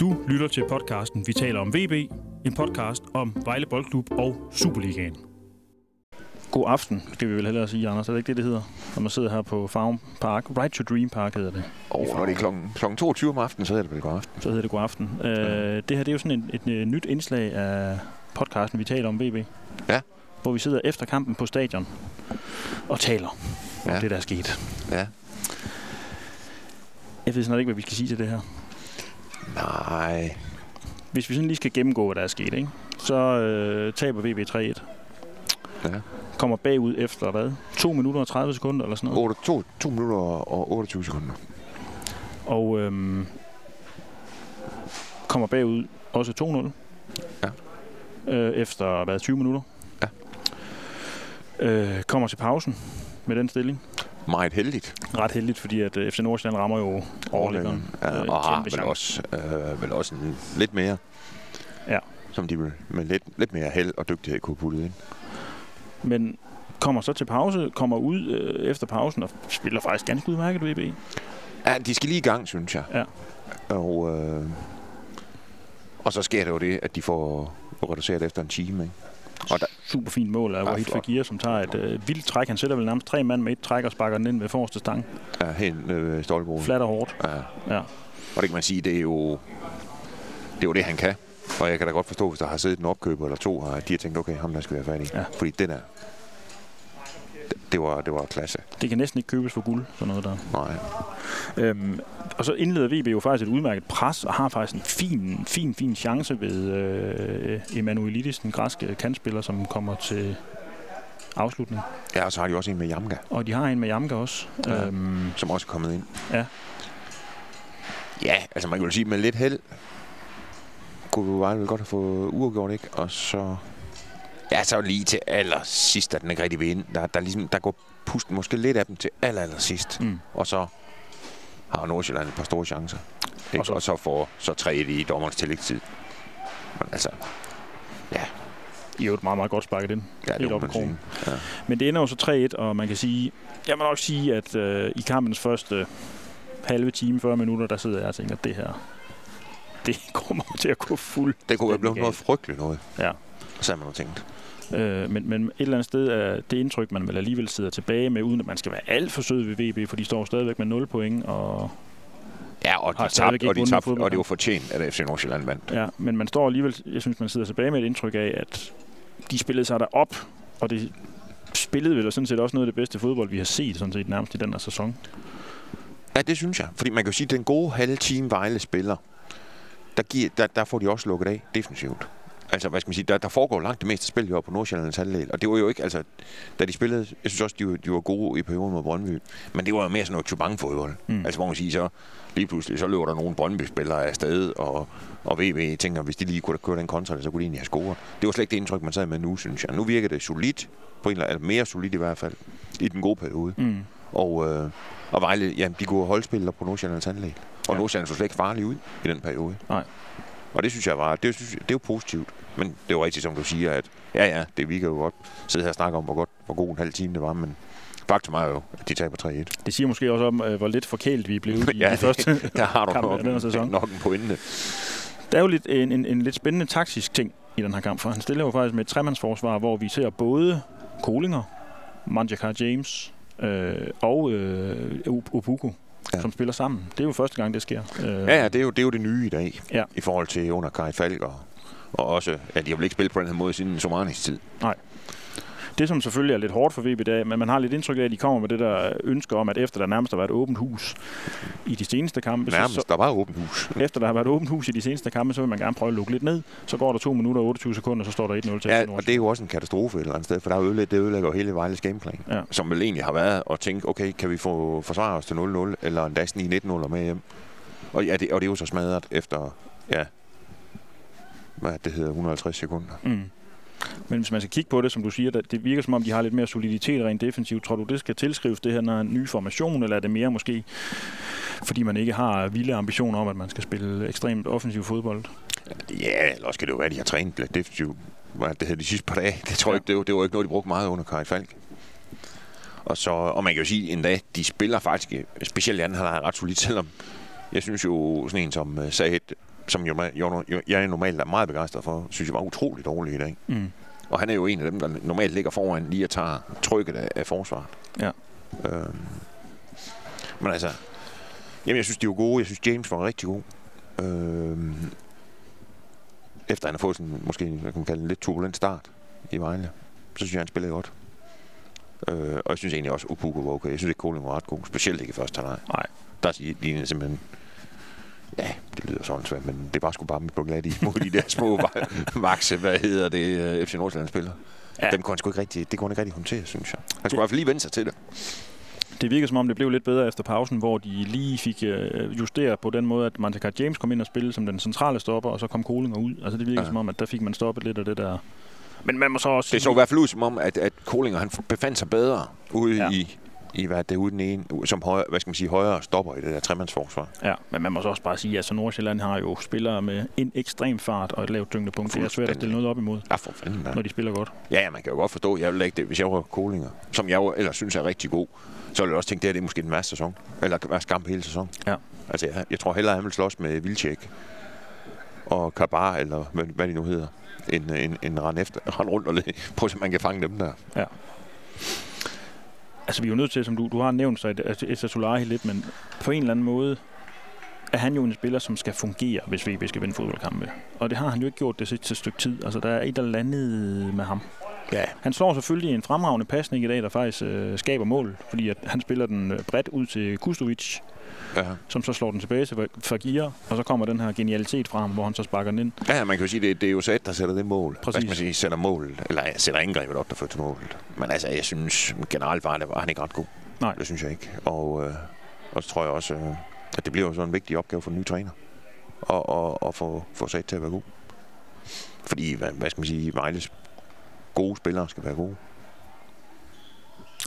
Du lytter til podcasten Vi taler om VB, en podcast om Vejle Boldklub og Superligaen. God aften, skal vi vel hellere sige, Anders. Er det ikke det, det hedder? Når man sidder her på Farm Park. Right to Dream Park hedder det. Og når det er klokken, klokken 22 om aftenen, så hedder det vel god aften. Så hedder det god aften. Øh, det her det er jo sådan et, et, et nyt indslag af podcasten, vi taler om VB. Ja. Hvor vi sidder efter kampen på stadion og taler om Ja. det, der er sket. Ja. Jeg ved snart ikke, hvad vi skal sige til det her. Nej. Hvis vi sådan lige skal gennemgå, hvad der er sket, ikke? så øh, taber VB 3-1. Ja. Kommer bagud efter hvad? 2 minutter og 30 sekunder eller sådan noget. 8, 2, 2 minutter og 28 sekunder. Og øhm, kommer bagud også 2-0. Ja. Øh, efter hvad, 20 minutter. Ja. Øh, kommer til pausen med den stilling. Meget heldigt. Ret heldigt, fordi at øh, FC Nordsjælland rammer jo overlæggeren. Ja, Øh, og har vel også, øh, vel også en, lidt mere. Ja. Som de vil, med lidt, lidt mere held og dygtighed kunne putte ind. Men kommer så til pause, kommer ud øh, efter pausen og spiller faktisk ganske udmærket VB. Ja, de skal lige i gang, synes jeg. Ja. Og, øh, og så sker det jo det, at de får reduceret efter en time. Ikke? Og der, Super fint mål af Ja, Wahid. Fagir, som tager et øh, vildt træk. Han sætter vel nærmest tre mand med et træk og sparker den ind ved forreste stang. er helt øh, stolpebrud. Flat og hårdt. Ja. Ja. Og det kan man sige, det er jo det, er jo det han kan. Og jeg kan da godt forstå, hvis der har siddet en opkøber eller to, og de har tænkt, okay, ham der skal fat i. Ja. Fordi den er, det, var, det var klasse. Det kan næsten ikke købes for guld, sådan noget der. Nej. Øhm, og så indleder VB jo faktisk et udmærket pres, og har faktisk en fin, fin, fin chance ved øh, Emanuelidis, den græske kantspiller, som kommer til afslutning. Ja, og så har de også en med Jamga, Og de har en med Jamka også. Ja. Øhm, som også er kommet ind. Ja. Ja, altså man kan jo sige, med lidt held, kunne vi bare vel godt have fået uafgjort, ikke? Og så... Ja, så lige til allersidst, at den ikke rigtig vil ind. Der, der, ligesom, der går pusten måske lidt af dem til aller, aller sidst. mm. Og så har Nordsjælland et par store chancer. Ikke? Og så- og så får så 3 i dommerens tillægstid. Men altså, I er jo et meget, meget godt sparket ind. ja, Helt det må op i krogen. Ja. Men det ender jo så 3-1, og man kan sige, jeg må nok sige, at øh, i kampens første halve time, 40 minutter, der sidder jeg og tænker, at det her, det kommer til at gå fuld. Det kunne være blevet noget frygteligt noget. Ja. Så har man tænkt. Øh, men, men et eller andet sted er det indtryk, man vel alligevel sidder tilbage med, uden at man skal være alt for sød ved VB, for de står stadigvæk med 0 point, og Ja, og de tabte, og de tabte, og det var fortjent, at FC Nordsjælland vandt. Ja, men man står alligevel, jeg synes, man sidder tilbage med et indtryk af, at de spillede sig derop, og det spillede vel sådan set også noget af det bedste fodbold, vi har set sådan set nærmest i den her sæson. Ja, det synes jeg. Fordi man kan jo sige, at den gode halve time Vejle spiller, der, giver, der, der får de også lukket af defensivt. Altså, hvad skal man sige, der, der foregår langt det meste spil jo på Nordsjællands halvdel. Og det var jo ikke, altså, da de spillede, jeg synes også, de var, de var gode i perioden mod Brøndby. Men det var jo mere sådan noget chubank-fodbold. Mm. Mm. Altså, hvor man siger, så lige pludselig, så løber der nogle Brøndby-spillere afsted, og, og VV tænker, hvis de lige kunne køre den kontra, så kunne de egentlig have scoret. Det var slet ikke det indtryk, man sad med nu, synes jeg. Nu virker det solidt, på en eller anden, mere solidt i hvert fald, i den gode periode. Mm. Og, øh, og Vejle, ja, de kunne holdspillere på Nordsjællands anlæg. Og ja. Nordsjælland så slet ikke farlig ud i den periode. Nej. Og det synes jeg var, det, synes det er jo positivt. Men det er jo rigtigt, som du siger, at ja, ja, det vi kan jo godt sidde her og snakke om, hvor, godt, hvor god en halv time det var, men faktum er jo, at de taber 3-1. Det siger måske også om, øh, hvor lidt forkælet vi blevet i Ja, de første Der har du kampe nok, af den her sæson. nok en pointe. Der er jo lidt, en, en, en lidt spændende taktisk ting i den her kamp, for han stiller jo faktisk med et tremandsforsvar, hvor vi ser både Kolinger, Manjakar James øh, og øh, Opuku, ja. Som spiller sammen. Det er jo første gang, det sker. Øh, Ja, ja, det er jo det, er jo det nye i dag, Ja. i forhold til under Kai Falk og, og også, at de har vel ikke spillet på den her måde siden Somanis tid. Det, som selvfølgelig er lidt hårdt for VB, det er, men man har lidt indtryk af, at de kommer med det der ønske om, at efter der nærmest har været åbent hus i de seneste kampe, så, Nærmest, der var åbent hus. efter der har været åbent hus i de seneste kampe, så vil man gerne prøve at lukke lidt ned. Så går der 2 minutter og 28 sekunder, så står der 1-0 til Ja, og det er jo også en katastrofe et eller andet sted, for der er ødelægger, det ødelægger jo hele Vejles gameplan. Ja. Som vel egentlig har været at tænke, okay, kan vi få forsvare os til 0-0, eller endda snige 1-0 med hjem. Og, ja, det, og det er jo så smadret efter, ja, hvad det hedder, 150 sekunder. Mm. Men hvis man skal kigge på det, som du siger, det virker som om, de har lidt mere soliditet rent defensivt. Tror du, det skal tilskrives det her, når en ny formation, eller er det mere måske, fordi man ikke har vilde ambitioner om, at man skal spille ekstremt offensiv fodbold? Ja, eller også kan det jo være, at de har trænet lidt defensivt. Hvad det hedder de sidste par dage. Det tror jeg ikke, det var, det var ikke noget, de brugte meget under Kai Falk. Og, så, og man kan jo sige, endda, de spiller faktisk, specielt i anden halvleg ret solidt, selvom jeg synes jo, sådan en som øh, Sahed som jo, jo, jo, jeg er normalt er meget begejstret for, synes jeg var utrolig dårlig i dag. Mm. Og han er jo en af dem, der normalt ligger foran lige at tage trykket af, af forsvaret. Ja. Øhm, men altså, jamen jeg synes, de var gode. Jeg synes, James var rigtig god. Øhm, efter han har fået sådan, måske, hvad kan man kalde en lidt turbulent start i Vejle, så synes jeg, han spillede godt. Øh, og jeg synes egentlig også, at Upuko var okay. Jeg synes ikke, Koling var ret god. Specielt ikke i første halvleg. Nej. Der lignede simpelthen... Det lyder sådan svært, men det var sgu bare på glat i mod de der små makse, hvad hedder det, øh, FC Nordsjælland spiller. Ja. Dem kunne han sgu ikke rigtig, det kunne han ikke rigtig håndtere, synes jeg. Han skulle i hvert fald lige vende sig til det. Det virker som om, det blev lidt bedre efter pausen, hvor de lige fik øh, justeret på den måde, at Manteca James kom ind og spille som den centrale stopper, og så kom Kolinger ud. Altså det virker ja. som om, at der fik man stoppet lidt af det der. Men man må så også... Det så i hvert fald ud som om, at, at Kolinger han befandt sig bedre ude ja. i, i hvad det den ene, som højre, hvad skal man sige, højere stopper i det der tremandsforsvar. Ja, men man må så også bare sige, at altså Nordsjælland har jo spillere med en ekstrem fart og et lavt tyngdepunkt. Det er svært at stille noget op imod, ja, for fanden, når de spiller godt. Ja, ja, man kan jo godt forstå, jeg vil ikke det, hvis jeg var Kolinger, som jeg ellers synes er rigtig god, så ville jeg også tænke, det, at det er måske den værste sæson. Eller værste kamp hele sæson. Ja. Altså, jeg, jeg tror hellere, han vil slås med Vilcek og Kabar, eller hvad, hvad de nu hedder, end, end, end rende, efter, rende rundt og prøve, så man kan fange dem der. Ja. Altså, vi er jo nødt til, som du, du har nævnt sig, Essa Solari lidt, men på en eller anden måde er han jo en spiller, som skal fungere, hvis VB skal vinde fodboldkampe. Og det har han jo ikke gjort det sidste stykke tid. Altså, der er et eller andet med ham. Ja. Han slår selvfølgelig en fremragende pasning i dag, der faktisk øh, skaber mål, fordi at han spiller den øh, bredt ud til Kustovic, ja. som så slår den tilbage til Fagir, og så kommer den her genialitet frem, hvor han så sparker den ind. Ja, man kan jo sige, det, det er jo Sæt, der sætter det mål. Præcis. Hvad skal man sige, sætter mål, eller sætter angrebet op, der fører til målet. Men altså, jeg synes generelt var, det, var han ikke ret god. Nej. Det synes jeg ikke. Og, øh, og så tror jeg også, øh, at det bliver jo sådan en vigtig opgave for den nye træner, at, og, og få, få Sæt til at være god. Fordi, hvad, hvad skal man sige, Vejles gode spillere skal være gode.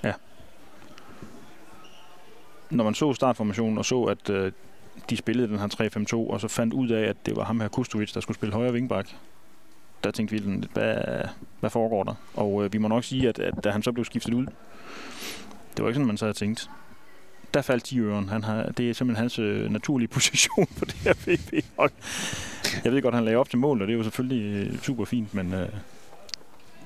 Ja. Når man så startformationen og så, at øh, de spillede den her 3-5-2, og så fandt ud af, at det var ham her Kustovic, der skulle spille højre vingbak, der tænkte vi, hvad, hvad foregår der? Og øh, vi må nok sige, at, at da han så blev skiftet ud, det var ikke sådan, man så havde tænkt. Der faldt de øren. Han har, det er simpelthen hans øh, naturlige position på det her VB-hold. Jeg ved godt, han lagde op til mål, og det er jo selvfølgelig øh, super fint, men øh,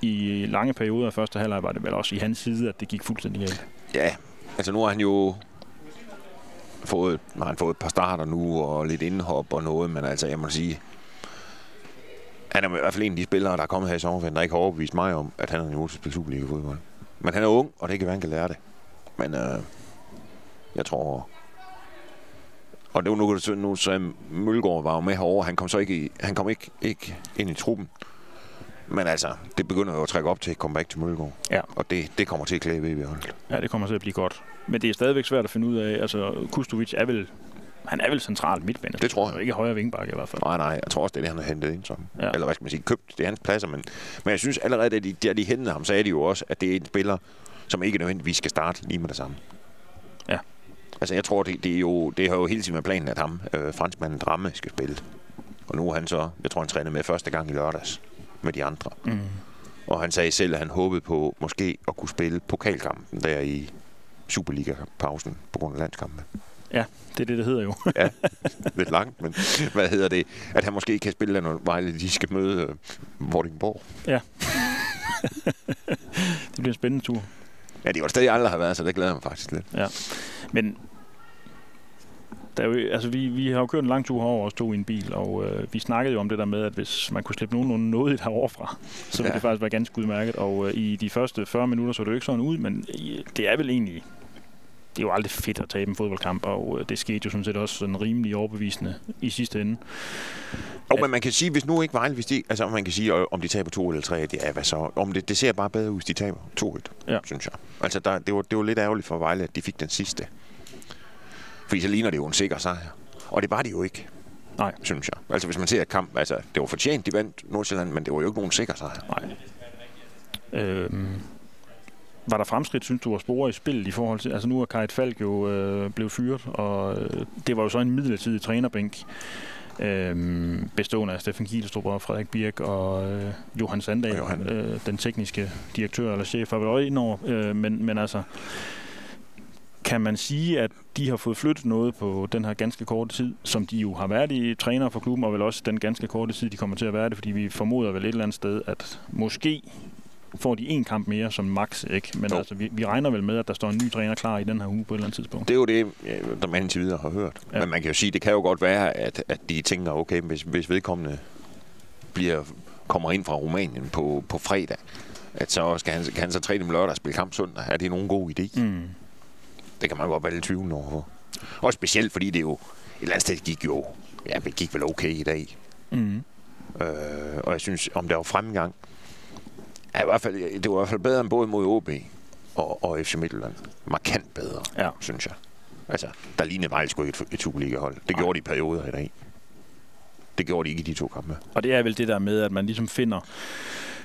i lange perioder af første halvleg var det vel også i hans side, at det gik fuldstændig galt. Ja, altså nu har han jo fået, har han fået et par starter nu, og lidt indhop og noget, men altså, jeg må sige, han er i hvert fald en af de spillere, der er kommet her i sommerferien, der ikke har overbevist mig om, at han er niveau til at spille Superliga-fodbold. Men han er ung, og det kan være, han kan lære det. Men øh, jeg tror... Og det var nu, nu så Mølgaard var jo med herovre. Han kom så ikke, i, han kom ikke, ikke ind i truppen. Men altså, det begynder jo at trække op til et comeback til Mølgaard. Ja. Og det, det kommer til at klæde ved holdet. Ja, det kommer til at blive godt. Men det er stadigvæk svært at finde ud af. Altså, Kustovic er vel han er vel centralt midtbane. Det tror jeg. Ikke højre vingbakke i hvert fald. Nej, nej. Jeg tror også, det er det, han har hentet ind som. Ja. Eller hvad skal man sige, købt. Det er hans pladser. Men, men jeg synes allerede, at de, da de hentede ham, så er de jo også, at det er en spiller, som ikke nødvendigvis skal starte lige med det samme. Ja. Altså, jeg tror, det, det, er jo, det har jo hele tiden været planen, at ham, øh, franskmanden Dramme, skal spille. Og nu er han så, jeg tror, han træner med første gang i lørdags med de andre. Mm. Og han sagde selv, at han håbede på måske at kunne spille pokalkampen der i Superliga-pausen på grund af landskampen. Ja, det er det, det hedder jo. ja, lidt langt, men hvad hedder det? At han måske kan spille, når Vejle de skal møde uh, Vordingborg. Ja. det bliver en spændende tur. Ja, det var et sted, jeg aldrig har været, så det glæder mig faktisk lidt. Ja, men der er jo, altså vi, vi har jo kørt en lang tur herover og to i en bil, og øh, vi snakkede jo om det der med, at hvis man kunne slippe nogenlunde noget heroverfra, så ville ja. det faktisk være ganske udmærket. Og øh, i de første 40 minutter så det jo ikke sådan ud, men i, det er vel egentlig det er jo aldrig fedt at tabe en fodboldkamp, og øh, det skete jo sådan set også sådan rimelig overbevisende i sidste ende. Jo, men man kan sige, hvis nu ikke Vejle, hvis de, altså man kan sige, om de taber 2 eller 3, det er hvad så? Om det, det ser bare bedre ud, hvis de taber 2-1, ja. synes jeg. Altså, der, det, var, det var lidt ærgerligt for Vejle, at de fik den sidste. Fordi så ligner det jo en sikker sejr. Og det var det jo ikke. Nej. Synes jeg. Altså hvis man ser kamp, altså det var fortjent, de vandt Nordsjælland, men det var jo ikke nogen sikker sejr. Nej. Øhm, var der fremskridt, synes du, at spore i spillet i forhold til... Altså nu er Kajt Falk jo øh, blevet fyret, og øh, det var jo så en midlertidig trænerbænk. Øh, bestående af Steffen Kielstrup og Frederik Birk og øh, Johan Sandahl, Johan. Øh, den tekniske direktør eller chef, var vel også indover. Øh, men, men altså, kan man sige, at de har fået flyttet noget på den her ganske korte tid, som de jo har været i træner for klubben, og vel også den ganske korte tid, de kommer til at være det, fordi vi formoder vel et eller andet sted, at måske får de en kamp mere som max, ikke? Men jo. altså, vi, vi regner vel med, at der står en ny træner klar i den her uge på et eller andet tidspunkt. Det er jo det, der man indtil videre har hørt. Ja. Men man kan jo sige, det kan jo godt være, at, at de tænker, okay, hvis, hvis vedkommende bliver, kommer ind fra Rumænien på, på fredag, at så skal han, kan han så træne dem lørdag og spille kamp søndag. Er det nogen god idé? Mm. Det kan man godt være lidt tvivl over. Og specielt fordi det jo et eller andet sted gik jo, ja, det gik vel okay i dag. Mm. Øh, og jeg synes, om der var fremgang, er i hvert fald, det var i hvert fald bedre end både mod OB og, og FC Midtjylland. Markant bedre, ja. synes jeg. Altså, der lignede meget sgu et, et Superliga-hold. Det gjorde de i perioder i dag. Det gjorde de ikke i de to kampe. Og det er vel det der med, at man ligesom finder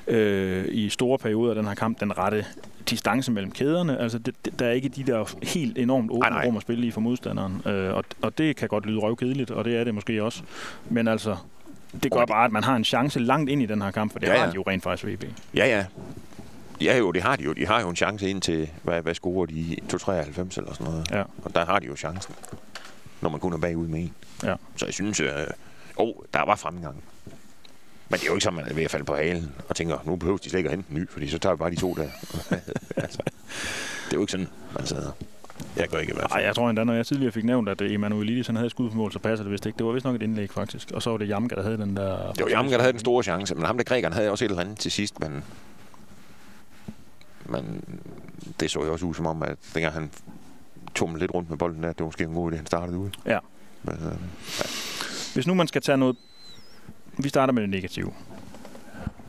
øh, i store perioder af den her kamp den rette distance mellem kæderne. Altså, det, der er ikke de der helt enormt åbne rum at spille i for modstanderen. Øh, og, og det kan godt lyde røvkedeligt, og det er det måske også. Men altså, det gør bare, at man har en chance langt ind i den her kamp, for det ja, ja. har de jo rent faktisk VB. Ja, ja. Ja jo, det har de jo. De har jo en chance ind til, hvad, hvad scorer de? 2-93 eller sådan noget. Ja. Og der har de jo chancen, når man kun er bagud med en. Ja. Så jeg synes, øh, oh, der var fremgang. Men det er jo ikke så, man er ved at falde på halen og tænker, nu behøver de slet ikke at hente en ny, fordi så tager vi bare de to der. altså, det er jo ikke sådan, man sidder. Jeg gør ikke i hvert fald. Ej, jeg tror endda, når jeg tidligere fik nævnt, at Emanuelidis han havde skud på mål, så passer det vist ikke. Det var vist nok et indlæg, faktisk. Og så var det Jamka, der havde den der... Det var Jamka, der havde den store chance, men ham der grækeren havde også et eller andet til sidst, men... Men det så jo også ud som om, at dengang han tumlede lidt rundt med bolden der, det var måske en god idé, han startede ud. Ja. Men, øh, ja. Hvis nu man skal tage noget... Vi starter med det negative.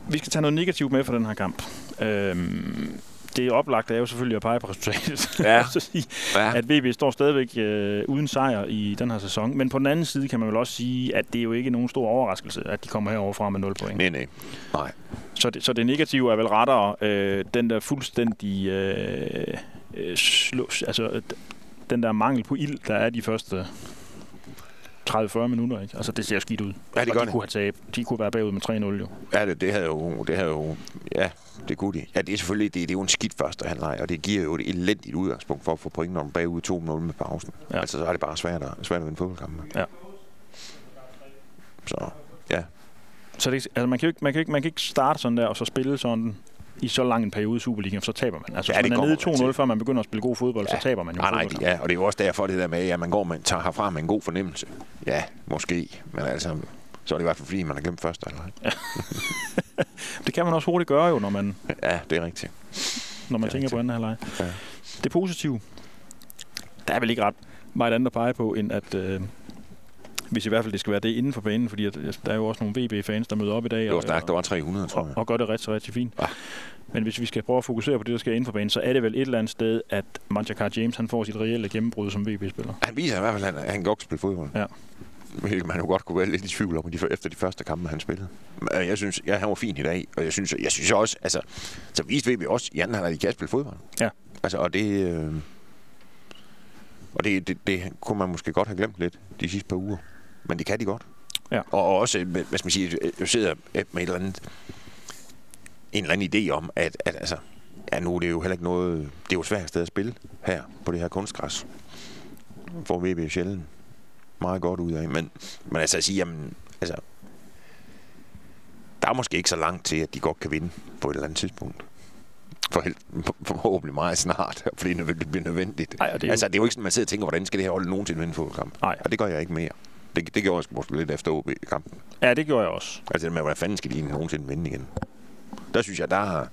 Vi skal tage noget negativt med for den her kamp. Øhm, det oplagt er jo selvfølgelig at pege på resultatet. Ja. sige, ja. At VB står stadigvæk øh, uden sejr i den her sæson. Men på den anden side kan man vel også sige, at det er jo ikke nogen stor overraskelse, at de kommer herover fra med 0 point. Nej, nej. nej. Så, det, så det negative er vel rettere øh, den der fuldstændig... Øh, øh, slå, altså, den der mangel på ild, der er de første 30-40 minutter, ikke? Altså, det ser skidt ud. Ja, det gør de det. Kunne have tabt. De kunne være bagud med 3-0, jo. Ja, det, det havde jo... Det havde jo ja, det kunne de. Ja, det er selvfølgelig det, det er jo en skidt første halvleg, og det giver jo et elendigt udgangspunkt for at få point, når man bagud 2-0 med pausen. Ja. Altså, så er det bare svært at, svært at vinde fodboldkampe. Ja. Så, ja. Så det, altså, man, kan jo ikke, man, kan ikke, man kan ikke starte sådan der, og så spille sådan i så lang en periode i Superligaen, så taber man. Altså, ja, hvis man er nede 2-0, før man begynder at spille god fodbold, ja. så taber man jo nej, nej, ja, og det er jo også derfor det der med, at man går med, tager herfra med en god fornemmelse. Ja, måske, men altså, så er det i hvert fald fordi, man har glemt første halvleg. Ja. det kan man også hurtigt gøre jo, når man... Ja, det er rigtigt. Når man tænker rigtigt. på anden halvleg. Ja. Det positive, der er vel ikke ret meget andet at pege på, end at... Øh, hvis i hvert fald det skal være det inden for banen, fordi at, der er jo også nogle VB-fans, der møder op i dag. Det var stærkt, der var 300, tror jeg. Og, og gør det rigtig, rigtig fint. Ja. Men hvis vi skal prøve at fokusere på det, der skal inden for banen, så er det vel et eller andet sted, at Manchakar James han får sit reelle gennembrud som VB-spiller. Han viser i hvert fald, at han, han kan godt spille fodbold. Ja. Hvilket man jo godt kunne være lidt i tvivl om efter de første kampe, han spillede. Men jeg synes, ja, han var fin i dag, og jeg synes, jeg synes også, altså, så viste VB også, Jan, han har kan spille fodbold. Ja. Altså, og det, øh, og det, det, det, kunne man måske godt have glemt lidt de sidste par uger. Men det kan de godt. Ja. Og også, hvad skal man sige, jeg sidder med et eller andet, en eller anden idé om, at, at altså, ja, nu er det jo heller ikke noget, det er jo et svært sted at spille her på det her kunstgræs. For VB sjældent meget godt ud af. Men, men altså at sige, jamen, altså, der er måske ikke så langt til, at de godt kan vinde på et eller andet tidspunkt. For forhåbentlig meget snart, fordi det bliver nødvendigt. Ej, det er jo... Altså, det er jo ikke sådan, man sidder og tænker, hvordan skal det her holde nogensinde vinde fodboldkamp? Nej. Og det gør jeg ikke mere. Det, det gjorde jeg måske lidt efter OB-kampen. Ja, det gjorde jeg også. Altså det med, hvordan fanden skal de nogensinde vinde igen? Der synes jeg, der,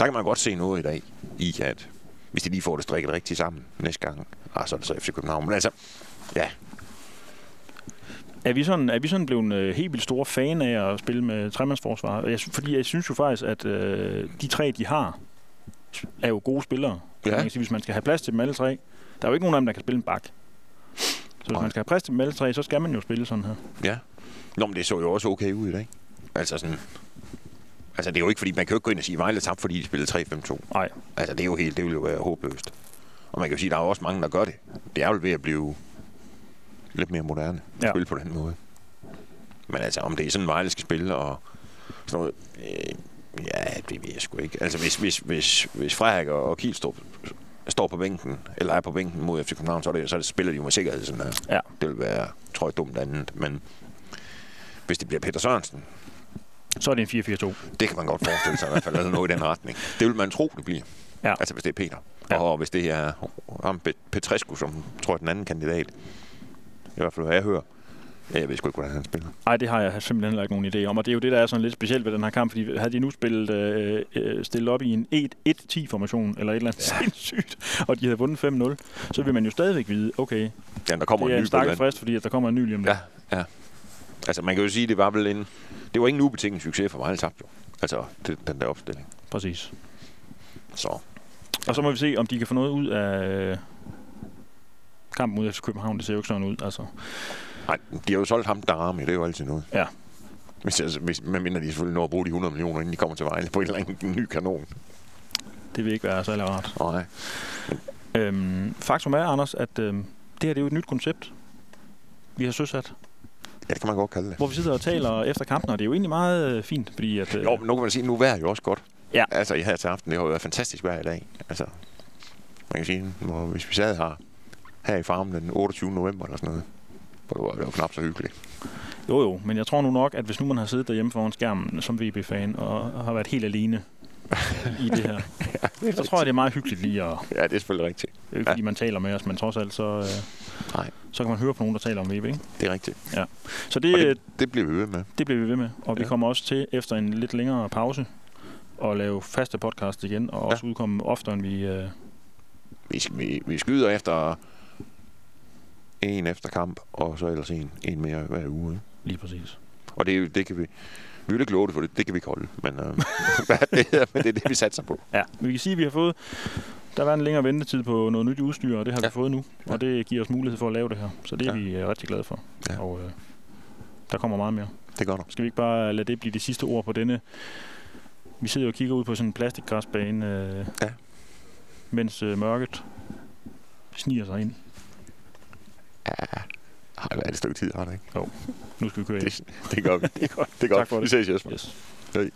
der kan man godt se noget i dag, i at hvis de lige får det strikket rigtigt sammen næste gang, ah, så er det så FC København. Men altså, ja, er vi sådan, er vi sådan blevet øh, helt vildt store fan af at spille med tremandsforsvar? Jeg, fordi jeg synes jo faktisk, at øh, de tre, de har, er jo gode spillere. Ja. Man kan sige, hvis man skal have plads til dem alle tre. Der er jo ikke nogen af dem, der kan spille en bak. Så hvis man skal have plads til alle tre, så skal man jo spille sådan her. Ja. Nå, men det så jo også okay ud i dag. Altså sådan... Altså, det er jo ikke fordi, man kan jo ikke gå ind og sige, at Vejle tabt, fordi de spillede 3-5-2. Nej. Altså, det er jo helt, det vil jo være håbløst. Og man kan jo sige, at der er også mange, der gør det. Det er jo ved at blive lidt mere moderne ja. spille på den måde. Men altså, om det er sådan, Vejle skal spille og sådan noget, øh, ja, det ved jeg sgu ikke. Altså, hvis, hvis, hvis, hvis Frederik og Kielstrup står på bænken, eller er på bænken mod FC København, så, er det, så det spiller de jo med sikkerhed sådan her. Ja. Det vil være, tror jeg, dumt andet. Men hvis det bliver Peter Sørensen, Så er det en 4-4-2. det kan man godt forestille sig i hvert fald, eller noget i den retning. Det vil man tro, det bliver. Ja. Altså, hvis det er Peter. Ja. Og hvis det er ham, Pet- Petrescu, som tror jeg er den anden kandidat. I hvert fald, hvad jeg hører. Ja, jeg ved sgu ikke, hvordan han spiller. Nej, det har jeg simpelthen heller ikke nogen idé om, og det er jo det, der er sådan lidt specielt ved den her kamp, fordi havde de nu spillet, øh, øh, stillet op i en 1-10-formation, eller et eller andet ja. sindssygt, og de havde vundet 5-0, så vil man jo stadigvæk vide, okay, Ja, der kommer det er en ny frist, fordi at der kommer en ny lige om lidt. Ja, ja. Altså, man kan jo sige, det var vel en... Det var ikke en ubetinget succes for Vejle tabt jo. Altså, det, den der opstilling. Præcis. Så Og så må vi se, om de kan få noget ud af øh, kampen mod FC København. Det ser jo ikke sådan ud, altså. Nej, de har jo solgt ham Darami, det er jo altid noget. Ja. Hvis, altså, hvis, man mener, de selvfølgelig når at bruge de 100 millioner, inden de kommer til Vejle på en eller anden ny kanon. Det vil ikke være særlig rart. Nej. Øhm, faktum er, Anders, at øhm, det her det er jo et nyt koncept, vi har søsat, Ja, det kan man godt kalde det. hvor vi sidder og taler efter kampen, og det er jo egentlig meget øh, fint, fordi at... Øh, Jo, men nu kan man sige, nu vejr er jo også godt. Ja. Altså, her til aften, det har jo været fantastisk vejr i dag. Altså, man kan sige, når, hvis vi sad her, her i farmen den 28. november eller sådan noget, det var, det var knap så hyggeligt. Jo, jo, men jeg tror nu nok, at hvis nu man har siddet derhjemme foran skærmen som VB-fan og har været helt alene i det her, så tror jeg, det er meget hyggeligt lige at... Ja, det er selvfølgelig rigtigt. Det er ikke, fordi man taler med os, men trods alt, så, øh, Nej. så kan man høre på nogen, der taler om VB, ikke? Det er rigtigt. Så Og det, det, det bliver vi ved med. det bliver vi ved med, og vi Ja. kommer også til, efter en lidt længere pause, at lave faste podcast igen, og også udkomme oftere, end vi... Øh, Vi, vi, vi skyder efter en efter kamp, og så ellers en, en mere hver uge. ikke? lige præcis. Og det, det kan vi... Vi vil ikke love det, for det, det kan vi ikke holde. Men, øh, hvad det hedder, men det er det, vi satser på. Ja, vi kan sige, at vi har fået... Der været en længere ventetid på noget nyt udstyr, og det har ja. Vi fået nu. Ja. Og det giver os mulighed for at lave det her. Så det er Ja. vi øh, rigtig glade for. Ja. Og øh, der kommer meget mere. Det gør du. Skal vi ikke bare lade det blive det sidste ord på denne? Vi sidder jo og kigger ud på sådan en plastikgræsbane, øh, Ja. mens øh, mørket sniger sig ind. Ja. Har det været et stykke tid, har det ikke? Nu skal vi køre ind. Det, det gør vi. Det er godt. Det gør Tak for. Vi ses, Jesper. Yes. Hej.